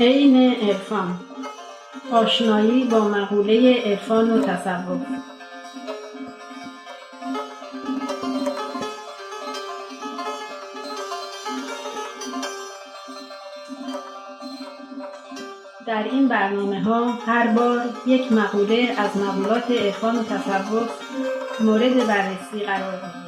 عین عرفان. آشنایی با مقوله عرفان و تصوف. در این برنامه ها هر بار یک مقوله از مقولات عرفان و تصوف مورد بررسی قرار می‌گیرد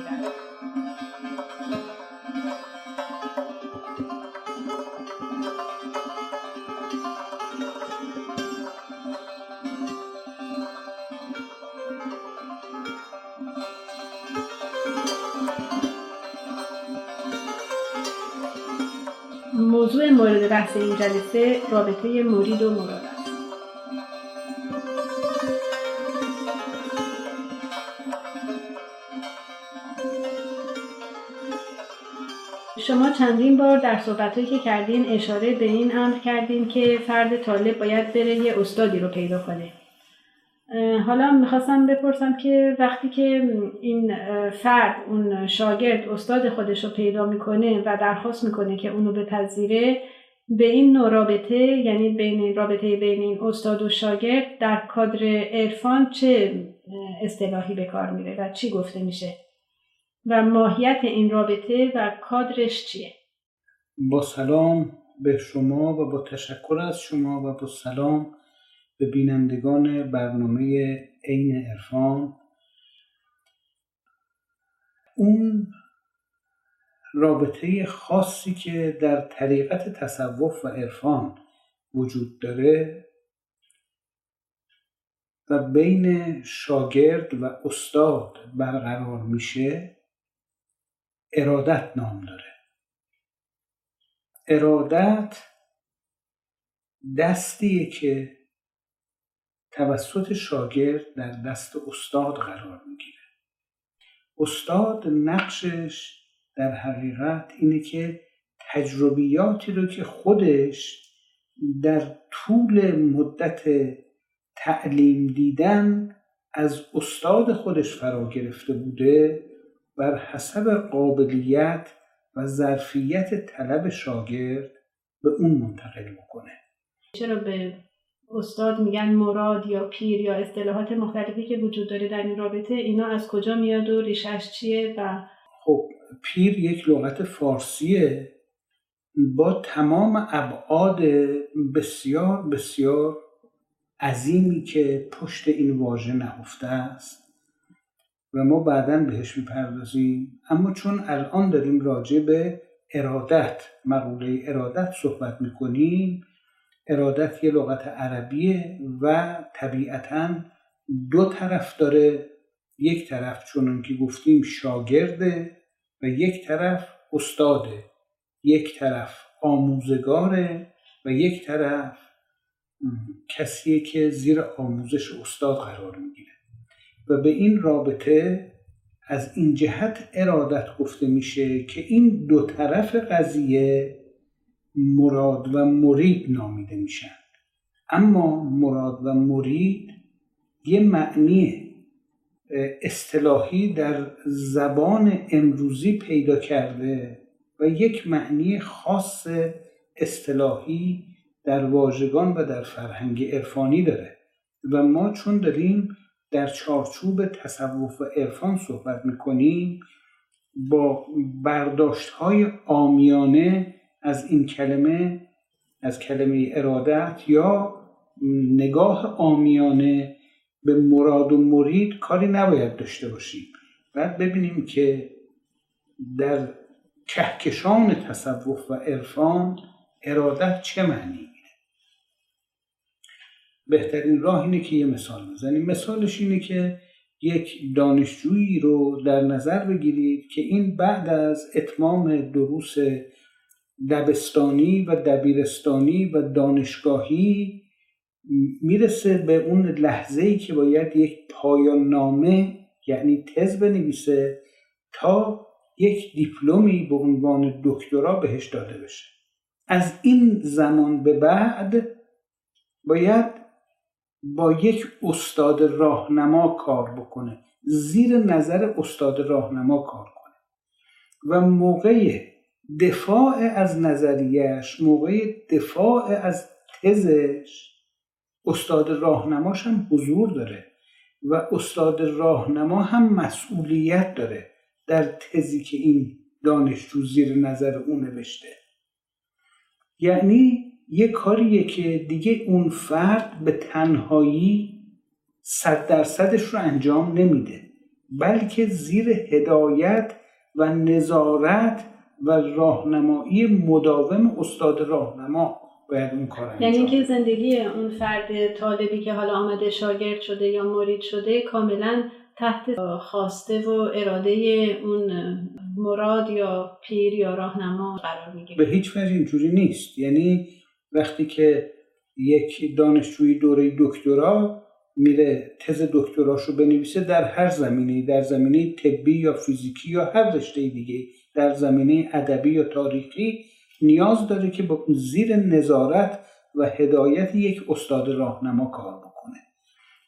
بحث این جلسه رابطه مرید و مراد است. شما چندین بار در صحبتهایی که کردین اشاره به این امر کردین که فرد طالب باید بره یه استادی رو پیدا کنه. حالا می‌خواستم بپرسم که وقتی که این فرد اون شاگرد استاد خودش رو پیدا می‌کنه و درخواست می‌کنه که اونو بپذیره به این نوع رابطه یعنی بین رابطه بین این استاد و شاگرد در کادر عرفان چه اصطلاحی به کار میره و چی گفته میشه؟ و ماهیت این رابطه و کادرش چیه؟ با سلام به شما و با تشکر از شما و با سلام به بینندگان برنامه عین عرفان. اون رابطه خاصی که در طریقت تصوف و عرفان وجود داره و بین شاگرد و استاد برقرار میشه ارادت نام داره. ارادت دستیه که توسط شاگرد در دست استاد قرار می‌گیره. استاد نقشش در حقیقت اینه که تجربیاتی رو که خودش در طول مدت تعلیم دیدن از استاد خودش فرا گرفته بوده بر حسب قابلیت و ظرفیت طلب شاگرد به اون منتقل می‌کنه چرا به استاد میگن مراد یا پیر یا اصطلاحات مختلفی که وجود داره در این رابطه اینا از کجا میاد و ریشش چیه و خب پیر یک لغت فارسیه با تمام ابعاد بسیار بسیار عظیمی که پشت این واژه نهفته است و ما بعدا بهش می‌پردازیم. اما چون الان داریم راجع به ارادت مقوله ارادت صحبت می‌کنیم ارادت یه لغت عربیه و طبیعتا دو طرف داره. یک طرف چون که گفتیم شاگرده و یک طرف استاده یک طرف آموزگاره و یک طرف کسیه که زیر آموزش استاد قرار می‌گیره. و به این رابطه از این جهت ارادت گفته میشه که این دو طرف قضیه مراد و مرید نامیده میشن. اما مراد و مرید یه معنی اصطلاحی در زبان امروزی پیدا کرده و یک معنی خاص اصطلاحی در واژگان و در فرهنگ عرفانی داره. و ما چون داریم در چارچوب تصوف و عرفان صحبت می‌کنیم با برداشت های آمیانه از این کلمه از کلمه ارادت یا نگاه آمیانه به مراد و مرید کاری نباید داشته باشیم. بعد ببینیم که در کهکشان تصوف و عرفان ارادت چه معنی میده. بهترین راه اینه که یه مثال بزنیم. مثالش اینه که یک دانشجویی رو در نظر بگیرید که این بعد از اتمام دروس دبستانی و دبیرستانی و دانشگاهی می‌رسه به اون لحظه ای که باید یک پایان نامه یعنی تز بنویسه تا یک دیپلمی به عنوان دکترا بهش داده بشه. از این زمان به بعد باید با یک استاد راهنما کار بکنه. زیر نظر استاد راهنما کار کنه. و موقع دفاع از نظریش موقع دفاع از تزش استاد راهنماش هم حضور داره و استاد راهنما هم مسئولیت داره در تزی که این دانشجو زیر نظر او نوشته. یعنی یه کاریه که دیگه اون فرد به تنهایی صد درصدش رو انجام نمیده بلکه زیر هدایت و نظارت و راهنمایی مداوم استاد راهنما. باید اون کار انجام یعنی اینکه زندگی اون فرد طالبی که حالا آمده شاگرد شده یا مرید شده کاملا تحت خواسته و اراده اون مراد یا پیر یا راهنما قرار می‌گیره. به هیچ وجه اینجوری نیست. یعنی وقتی که یک دانشجوی دوره دکترا میره تز دکتراشو بنویسه در هر زمینه در زمینه طبی یا فیزیکی یا هر رشته دیگه در زمینه ادبی یا تاریخی نیاز داره که با زیر نظارت و هدایت یک استاد راهنما کار بکنه.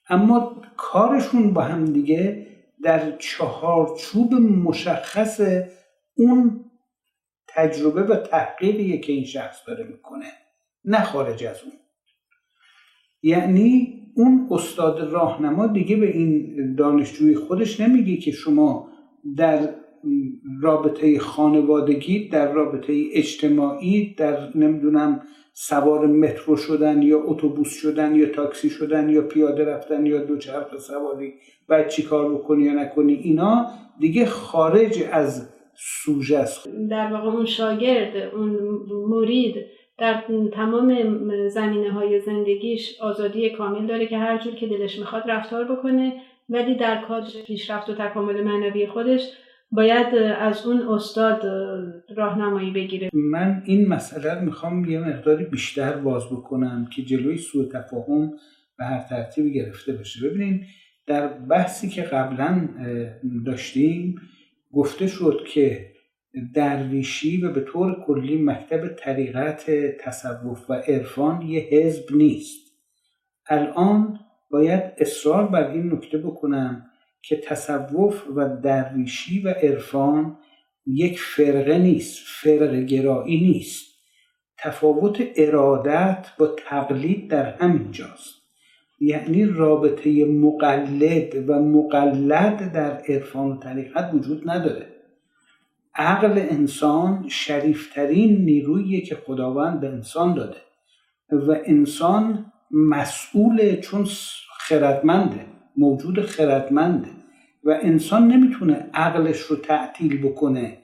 اما کارشون با هم دیگه در چهارچوب مشخص اون تجربه و تحقیقیه که این شخص داره می‌کنه نه خارج از اون. یعنی اون استاد راهنما دیگه به این دانشجوی خودش نمیگه که شما در رابطه خانوادگی در رابطه اجتماعی در نمی‌دونم سوار مترو شدن یا اتوبوس شدن یا تاکسی شدن یا پیاده رفتن یا دوچرخه سواری باید چی کار بکنی یا نکنی اینا دیگه خارج از سوژه است. در واقع اون شاگرد اون مرید در تمام زمینه های زندگیش آزادی کامل داره که هر جور که دلش می‌خواد رفتار بکنه ولی در کادر پیشرفت و تکامل معنوی خودش باید از اون استاد راهنمایی بگیره. من این مسئله رو می‌خوام یه مقداری بیشتر باز بکنم که جلوی سوء تفاهم به هر ترتیبی گرفته بشه. ببینید در بحثی که قبلا داشتیم گفته شد که درویشی و به طور کلی مکتب طریقت تصوف و عرفان یه حزب نیست. الان باید اصرار بر این نکته بکنم که تصوف و درویشی و عرفان یک فرقه نیست فرقه گرایی نیست. تفاوت ارادت با تقلید در همین جاست. یعنی رابطه مقلد و مقلد در عرفان و طریقت وجود نداره. عقل انسان شریفترین نیرویی که خداوند به انسان داده و انسان مسئول چون خردمنده. موجود خردمنده و انسان نمی‌تونه عقلش رو تعطیل بکنه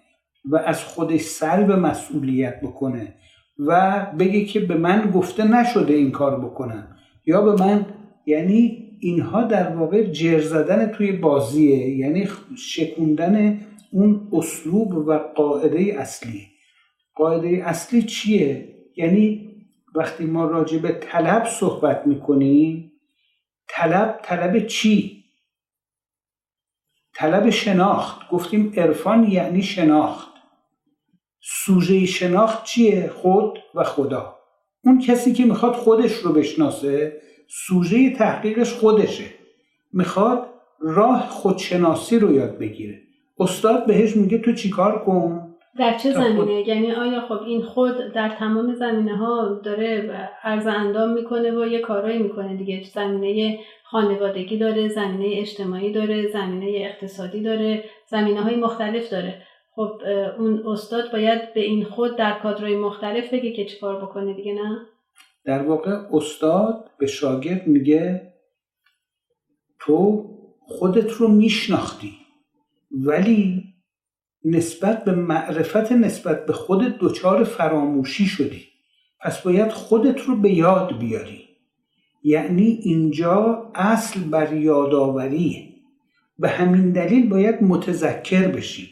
و از خودش سلب مسئولیت بکنه و بگه که به من گفته نشده این کار بکنم یا به من یعنی اینها در واقع جر زدن توی بازیه یعنی شکوندن اون اسلوب و قاعده اصلی قاعده اصلی چیه؟ یعنی وقتی ما راجع به طلب صحبت می‌کنیم طلب طلب چی؟ طلب شناخت. گفتیم عرفان یعنی شناخت. سوژه شناخت چیه؟ خود و خدا. اون کسی که می‌خواد خودش رو بشناسه سوژه تحقیقش خودشه. می‌خواد راه خودشناسی رو یاد بگیره. استاد بهش میگه تو چیکار کن؟ در چه زمینه. یعنی آیا خب این خود در تمام زمینه ها داره عرض اندام می‌کنه و یه کارایی می‌کنه دیگه؟ زمینه خانوادگی داره زمینه اجتماعی داره زمینه اقتصادی داره زمینه های مختلف داره. خب اون استاد باید به این خود در کادرهای مختلف بگه که چیکار بکنه دیگه نه؟ در واقع استاد به شاگرد میگه تو خودت رو میشناختی ولی نسبت به معرفت نسبت به خودت دچار فراموشی شدی. پس باید خودت رو به یاد بیاری. یعنی اینجا اصل بر یادآوریه به همین دلیل باید متذکر بشی.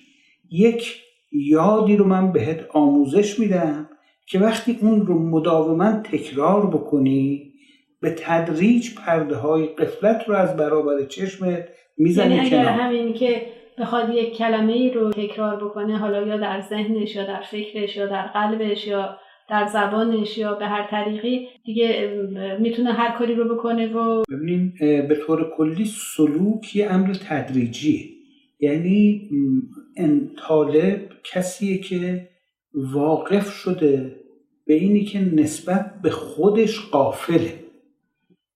یک یادی رو من بهت آموزش میدم که وقتی اون رو مداوما تکرار بکنی به تدریج پرده های قفلت رو از برابر چشمت می‌زنی یعنی اگر همین که بخواد یک کلمه ای رو تکرار بکنه حالا یا در ذهنش یا در فکرش یا در قلبش یا در زبانش یا به هر طریقی دیگه می‌تونه هر کاری رو بکنه و ببینیم به طور کلی سلوک یه امر تدریجیه. یعنی طالب کسیه که واقف شده به اینی که نسبت به خودش قافله.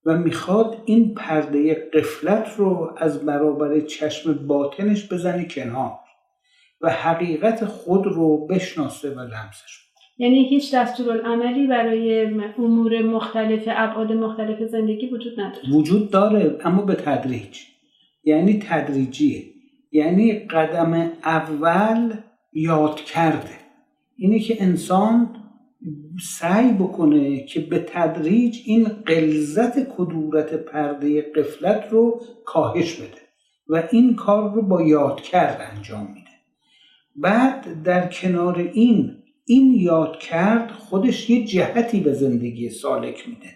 و می‌خواد این پرده قفلت رو از برابر چشم باطنش بزنه کنار و حقیقت خود رو بشناسه و لمسش یعنی هیچ دستورالعملی برای امور مختلف ابعاد مختلف زندگی وجود نداره. وجود داره اما به تدریج. یعنی تدریجیه. یعنی قدم اول یاد کرده. اینه که انسان سعی بکنه که به تدریج این قلزت کدورت پرده قفلت رو کاهش بده و این کار رو با یاد کرد انجام میده. بعد در کنار این این یاد کرد خودش یه جهتی به زندگی سالک میده.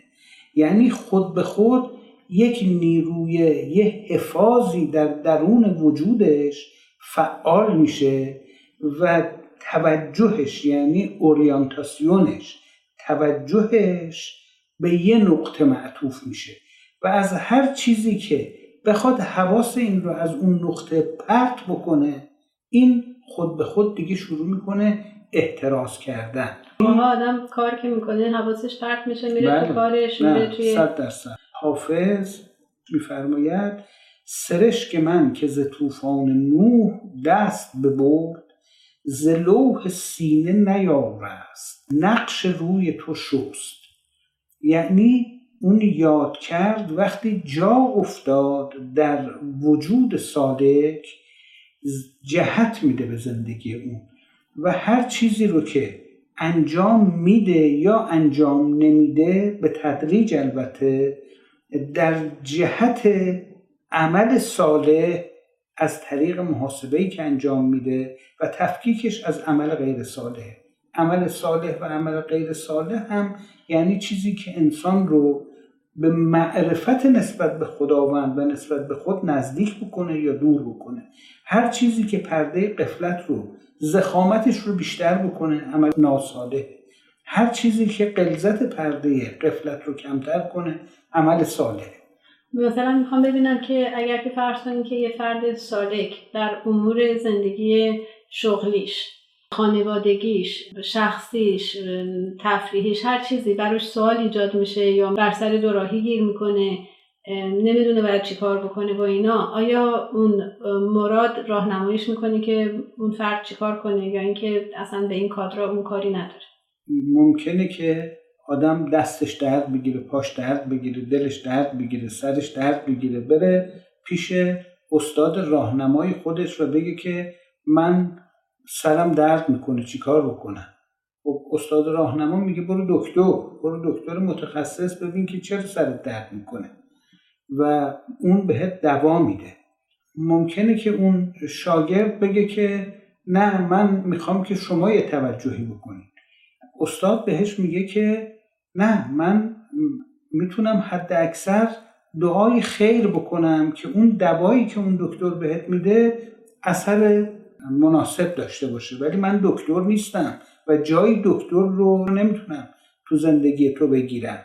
یعنی خود به خود یک نیروی یه حفاظی در درون وجودش فعال میشه و توجهش یعنی اورینتاسیونش توجهش به یه نقطه معطوف میشه و از هر چیزی که بخواد حواس این رو از اون نقطه پرت بکنه این خود به خود دیگه شروع می‌کنه احتراز کردن. آدم کار که می‌کنه حواسش پرت میشه میره بله. تو کارش میره توی صد درصد. حافظ میفرماید سرشک من که ز طوفان نوح دست ببرد ز لوح سینه نیارست نقش روی تو شست. یعنی اون یاد کرد وقتی جا افتاد در وجود صادق جهت میده به زندگی اون. و هر چیزی رو که انجام میده یا انجام نمیده به تدریج البته در جهت عمل صالح از طریق محاسبه که انجام میده و تفکیکش از عمل غیر صالح. عمل صالح و عمل غیر صالح هم یعنی چیزی که انسان رو به معرفت نسبت به خداوند و نسبت به خود نزدیک بکنه یا دور بکنه. هر چیزی که پرده قفلت رو زخامتش رو بیشتر بکنه عمل ناساله هر چیزی که قلزت پرده قفلت رو کمتر کنه عمل صالح. مثلا می‌خوام ببینم که اگر که فرض کنیم که یه فرد سالک در امور زندگی شغلیش خانوادگیش شخصیش تفریحیش هر چیزی براش سوال ایجاد میشه یا بر سر دوراهی گیر می‌کنه نمی‌دونه باید چی کار بکنه با اینا آیا اون مراد راهنماییش می‌کنه که اون فرد چی کار کنه یا اینکه اصلا به این کادرا اون کاری نداره؟ ممکنه که آدم دستش درد بگیره پاش درد بگیره دلش درد بگیره سرش درد بگیره بره پیش استاد راهنمای خودش و بگه که من سرم درد می‌کنه چیکار بکنم؟ خب استاد راهنما میگه برو دکتر برو دکتر متخصص ببین که چرا سرت درد می‌کنه. و اون بهت دوا میده. ممکنه که اون شاگرد بگه که نه من می‌خوام که شما یه توجهی بکنید. استاد بهش میگه که نه من می‌تونم حد اکثر دعای خیر بکنم که اون دوایی که اون دکتر بهت میده اثر مناسب داشته باشه. ولی من دکتر نیستم و جای دکتر رو نمی‌تونم تو زندگی تو بگیرم.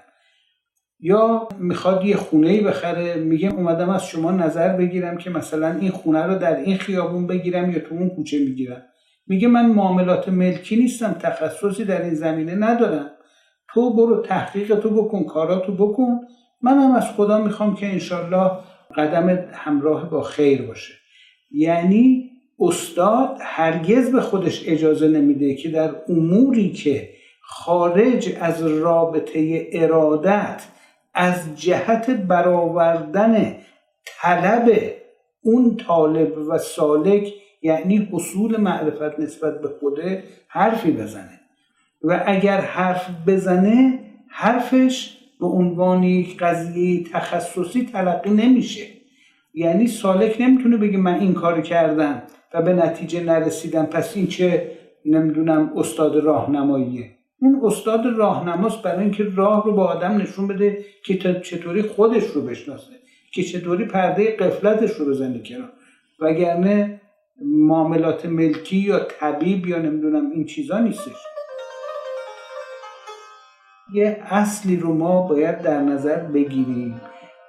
یا می‌خواد یه خونه بخره میگه اومدم از شما نظر بگیرم که مثلا این خونه رو در این خیابون بگیرم یا تو اون کوچه می‌گیرم. میگه من معاملات ملکی نیستم تخصصی در این زمینه ندارم. تو برو تحقیق تو بکن کاراتو بکن. منم از خدا می‌خوام که انشالله قدم همراه با خیر باشه. یعنی استاد هرگز به خودش اجازه نمیده که در اموری که خارج از رابطه ارادت از جهت برآوردن طلب اون طالب و سالک یعنی حصول معرفت نسبت به خوده حرفی بزنه. و اگر حرف بزنه حرفش به عنوان یک قضیه تخصصی تلقی نمیشه. یعنی سالک نمی‌تونه بگه من این کار کردم و به نتیجه نرسیدم. پس این چه نمی‌دونم استاد راهنماییه. اون استاد راهنماست برای اینکه راه رو با آدم نشون بده که چطوری خودش رو بشناسه که چطوری پرده قفلتش رو بزنه کنار. وگرنه معاملات ملکی یا طبیب یا نمی‌دونم این چیزا نیستش. یه اصلی رو ما باید در نظر بگیریم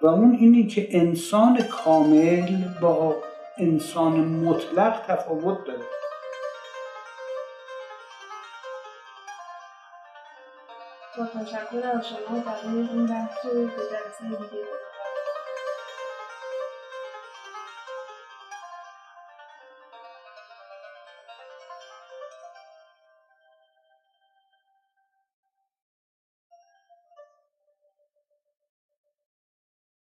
و اون اینی که انسان کامل با انسان مطلق تفاوت داره. با تشکر از شما برای این بحث و به جلسه دیگه.